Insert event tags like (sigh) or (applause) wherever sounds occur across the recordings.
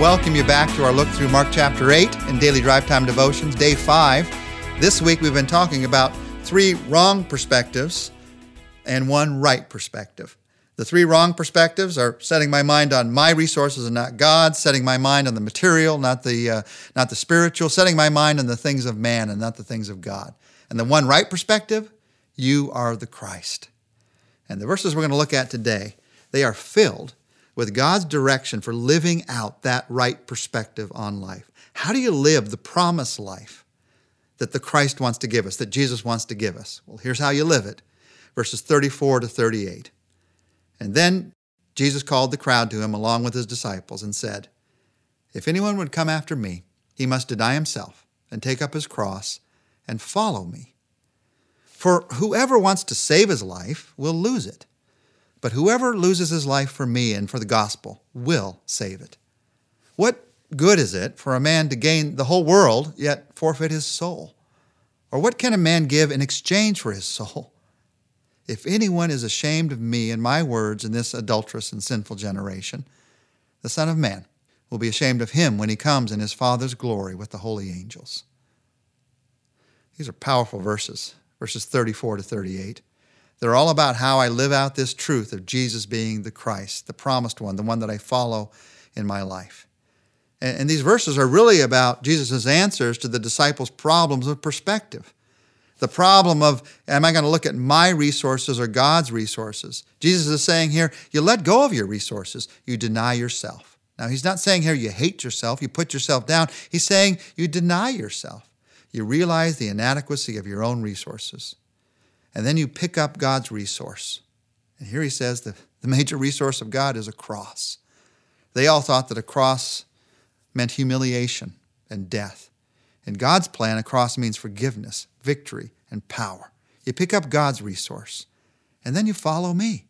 welcome you back to our look through Mark chapter 8 in Daily Drive Time Devotions, day 5. This week we've been talking about three wrong perspectives and one right perspective. The three wrong perspectives are setting my mind on my resources and not God's, setting my mind on the material, not the, uh, not the spiritual, setting my mind on the things of man and not the things of God. And the one right perspective, you are the Christ. And the verses we're going to look at today, they are filled with God's direction for living out that right perspective on life. How do you live the promised life that the Christ wants to give us, that Jesus wants to give us? Well, here's how you live it verses 34 to 38. And then Jesus called the crowd to him along with his disciples and said, If anyone would come after me, he must deny himself and take up his cross and follow me. For whoever wants to save his life will lose it, but whoever loses his life for me and for the gospel will save it. What good is it for a man to gain the whole world yet forfeit his soul? Or what can a man give in exchange for his soul? If anyone is ashamed of me and my words in this adulterous and sinful generation, the Son of Man will be ashamed of him when he comes in his Father's glory with the holy angels. These are powerful verses, verses 34 to 38. They're all about how I live out this truth of Jesus being the Christ, the promised one, the one that I follow in my life. And, and these verses are really about Jesus' answers to the disciples' problems of perspective. The problem of, am I going to look at my resources or God's resources? Jesus is saying here, you let go of your resources, you deny yourself. Now, he's not saying here you hate yourself, you put yourself down. He's saying you deny yourself. You realize the inadequacy of your own resources. And then you pick up God's resource. And here he says the, the major resource of God is a cross. They all thought that a cross meant humiliation and death. In God's plan, a cross means forgiveness, victory, and power. You pick up God's resource, and then you follow me.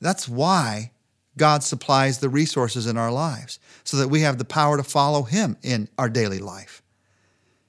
That's why God supplies the resources in our lives, so that we have the power to follow Him in our daily life.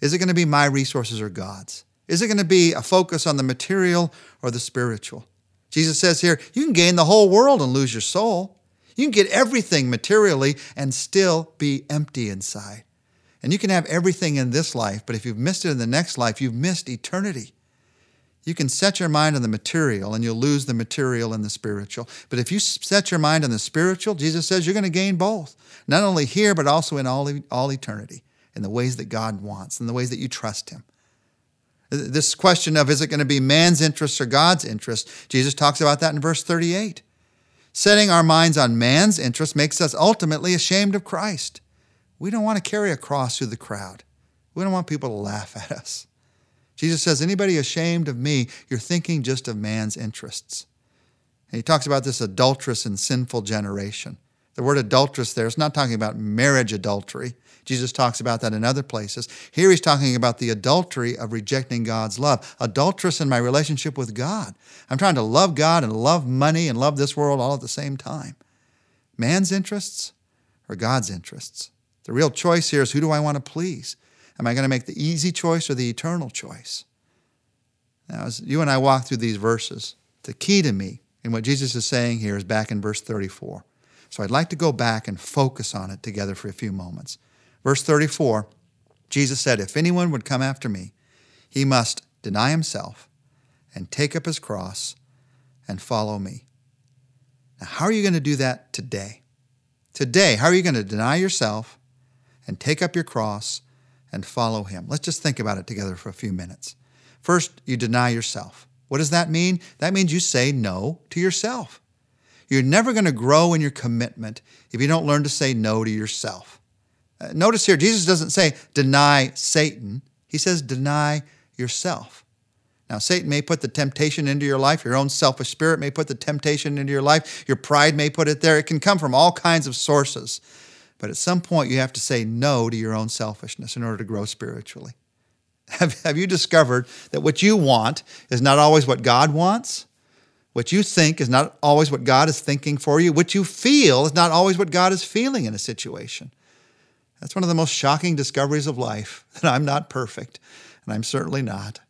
Is it going to be my resources or God's? Is it going to be a focus on the material or the spiritual? Jesus says here, you can gain the whole world and lose your soul. You can get everything materially and still be empty inside. And you can have everything in this life, but if you've missed it in the next life, you've missed eternity. You can set your mind on the material and you'll lose the material and the spiritual. But if you set your mind on the spiritual, Jesus says you're going to gain both, not only here, but also in all, all eternity, in the ways that God wants, in the ways that you trust Him. This question of is it going to be man's interest or God's interest, Jesus talks about that in verse 38. Setting our minds on man's interest makes us ultimately ashamed of Christ. We don't want to carry a cross through the crowd. We don't want people to laugh at us. Jesus says, anybody ashamed of me, you're thinking just of man's interests. And he talks about this adulterous and sinful generation. The word adulterous there is not talking about marriage adultery. Jesus talks about that in other places. Here he's talking about the adultery of rejecting God's love. Adulterous in my relationship with God. I'm trying to love God and love money and love this world all at the same time. Man's interests or God's interests? The real choice here is who do I want to please? Am I going to make the easy choice or the eternal choice? Now, as you and I walk through these verses, the key to me in what Jesus is saying here is back in verse 34. So I'd like to go back and focus on it together for a few moments. Verse 34, Jesus said, If anyone would come after me, he must deny himself and take up his cross and follow me. Now, how are you going to do that today? Today, how are you going to deny yourself and take up your cross and follow him. Let's just think about it together for a few minutes. First, you deny yourself. What does that mean? That means you say no to yourself. You're never going to grow in your commitment if you don't learn to say no to yourself. Uh, notice here, Jesus doesn't say deny Satan, he says deny yourself. Now, Satan may put the temptation into your life. Your own selfish spirit may put the temptation into your life. Your pride may put it there. It can come from all kinds of sources. But at some point, you have to say no to your own selfishness in order to grow spiritually. (laughs) Have, have you discovered that what you want is not always what God wants? What you think is not always what God is thinking for you. What you feel is not always what God is feeling in a situation. That's one of the most shocking discoveries of life (laughs) that I'm not perfect, and I'm certainly not.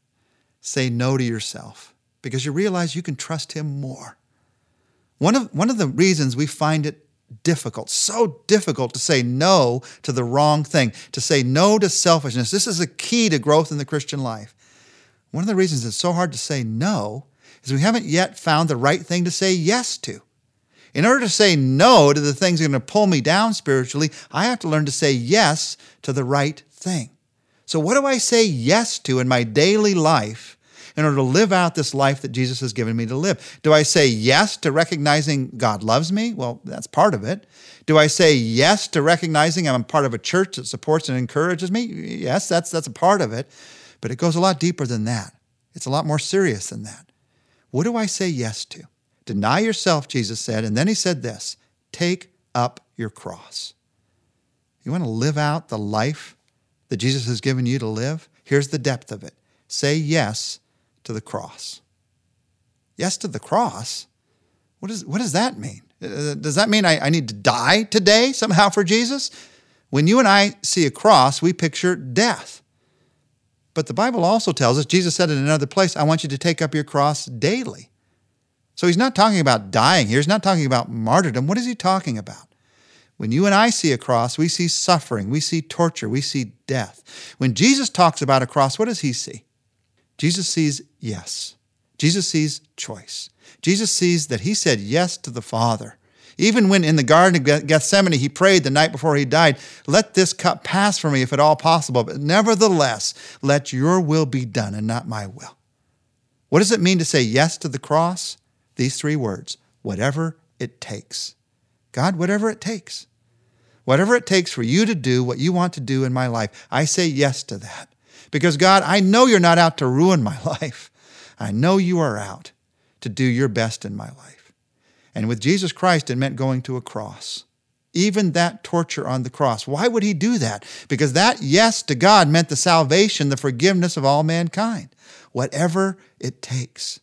Say no to yourself because you realize you can trust Him more. One of, one of the reasons we find it difficult, so difficult to say no to the wrong thing, to say no to selfishness. This is a key to growth in the Christian life. One of the reasons it's so hard to say no is we haven't yet found the right thing to say yes to. In order to say no to the things that are going to pull me down spiritually, I have to learn to say yes to the right thing. So, what do I say yes to in my daily life in order to live out this life that Jesus has given me to live? Do I say yes to recognizing God loves me? Well, that's part of it. Do I say yes to recognizing I'm part of a church that supports and encourages me? Yes, that's, that's a part of it. But it goes a lot deeper than that. It's a lot more serious than that. What do I say yes to? Deny yourself, Jesus said. And then he said this take up your cross. You want to live out the life that Jesus has given you to live? Here's the depth of it say yes to the cross. Yes to the cross? What, is, what does that mean? Uh, does that mean I, I need to die today somehow for Jesus? When you and I see a cross, we picture death. But the Bible also tells us, Jesus said in another place, I want you to take up your cross daily. So he's not talking about dying here. He's not talking about martyrdom. What is he talking about? When you and I see a cross, we see suffering, we see torture, we see death. When Jesus talks about a cross, what does he see? Jesus sees yes. Jesus sees choice. Jesus sees that he said yes to the Father. Even when in the Garden of Gethsemane he prayed the night before he died, Let this cup pass from me if at all possible, but nevertheless, let your will be done and not my will. What does it mean to say yes to the cross? These three words whatever it takes. God, whatever it takes. Whatever it takes for you to do what you want to do in my life, I say yes to that. Because, God, I know you're not out to ruin my (laughs) life. I know you are out to do your best in my life. And with Jesus Christ, it meant going to a cross. Even that torture on the cross. Why would he do that? Because that yes to God meant the salvation, the forgiveness of all mankind. Whatever it takes.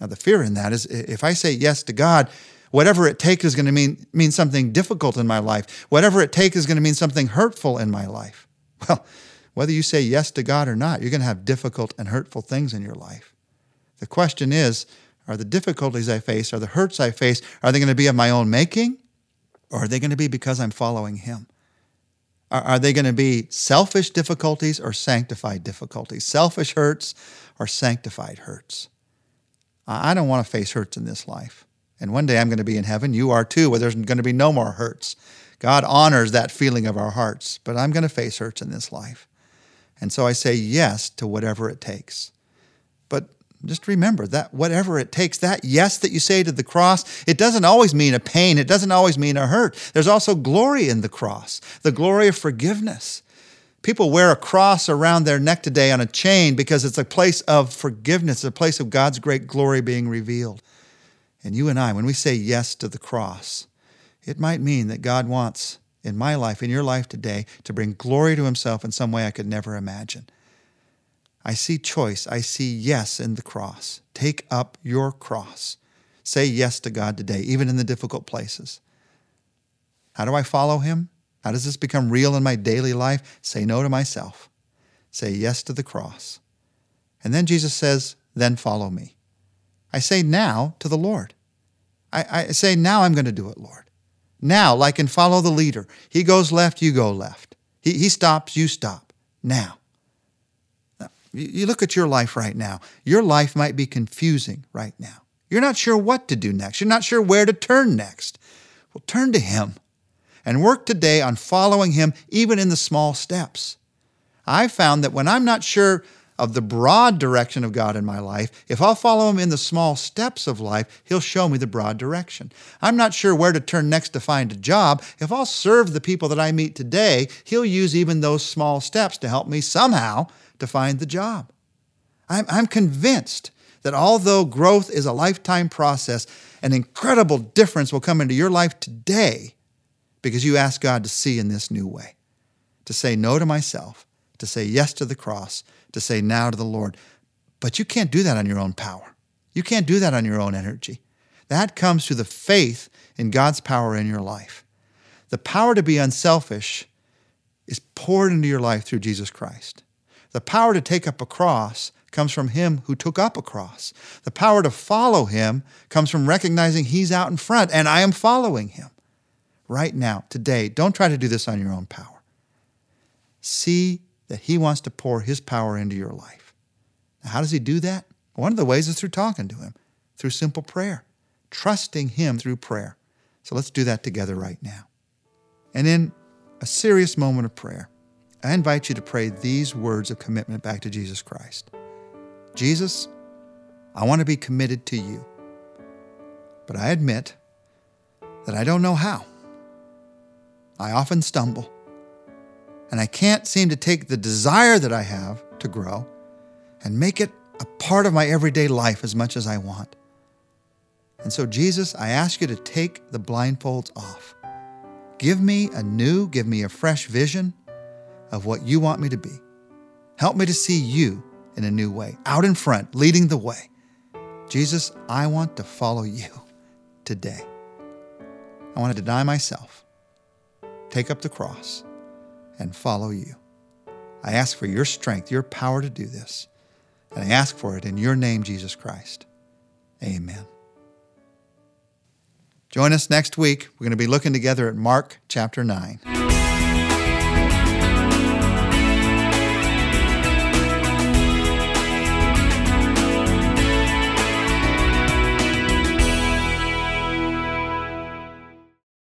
Now, the fear in that is if I say yes to God, whatever it takes is going to mean, mean something difficult in my life. Whatever it takes is going to mean something hurtful in my life. (laughs) Well, whether you say yes to God or not, you're going to have difficult and hurtful things in your life. The question is are the difficulties I face, are the hurts I face, are they going to be of my own making? Or are they going to be because I'm following Him? Are, they going to be selfish difficulties or sanctified difficulties? Selfish hurts or sanctified hurts? I don't want to face hurts in this life. And one day I'm going to be in heaven. You are too, where there's going to be no more hurts. God honors that feeling of our hearts, but I'm going to face hurts in this life. And so I say yes to whatever it takes. But just remember that whatever it takes, that yes that you say to the cross, it doesn't always mean a pain. It doesn't always mean a hurt. There's also glory in the cross, the glory of forgiveness. People wear a cross around their neck today on a chain because it's a place of forgiveness, a place of God's great glory being revealed. And you and I, when we say yes to the cross, it might mean that God wants in my life, in your life today, to bring glory to Himself in some way I could never imagine. I see choice. I see yes in the cross. Take up your cross. Say yes to God today, even in the difficult places. How do I follow Him? How does this become real in my daily life? Say no to myself. Say yes to the cross. And then Jesus says, then follow me. I say now to the Lord. I, I say, now I'm going to do it, Lord. Now, like in Follow the Leader, he goes left, you go left. He, he stops, you stop. Now. You look at your life right now. Your life might be confusing right now. You're not sure what to do next. You're not sure where to turn next. Well, turn to Him and work today on following Him, even in the small steps. I've found that when I'm not sure of the broad direction of God in my life, if I'll follow Him in the small steps of life, He'll show me the broad direction. I'm not sure where to turn next to find a job. If I'll serve the people that I meet today, He'll use even those small steps to help me somehow to find the job. I'm, I'm convinced that although growth is a lifetime process, an incredible difference will come into your life today because you ask God to see in this new way, to say no to myself, to say yes to the cross, to say now to the Lord. But you can't do that on your own power. You can't do that on your own energy. That comes through the faith in God's power in your life. The power to be unselfish is poured into your life through Jesus Christ. The power to take up a cross comes from Him who took up a cross. The power to follow Him comes from recognizing He's out in front and I am following Him. right now, today. Don't try to do this on your own power. See that He wants to pour His power into your life. Now, how does He do that? One of the ways is through talking to Him, through simple prayer, trusting Him through prayer. So let's do that together right now. And in a serious moment of prayer, I invite you to pray these words of commitment back to Jesus Christ Jesus, I want to be committed to you, but I admit that I don't know how. I often stumble, and I can't seem to take the desire that I have to grow and make it a part of my everyday life as much as I want. And so, Jesus, I ask you to take the blindfolds off. Give me a new, give me a fresh vision of what you want me to be. Help me to see you in a new way, out in front, leading the way. Jesus, I want to follow you today. I want to deny myself, take up the cross, and follow you. I ask for your strength, your power to do this. And I ask for it in your name, Jesus Christ. Amen. Join us next week. We're going to be looking together at Mark chapter 9.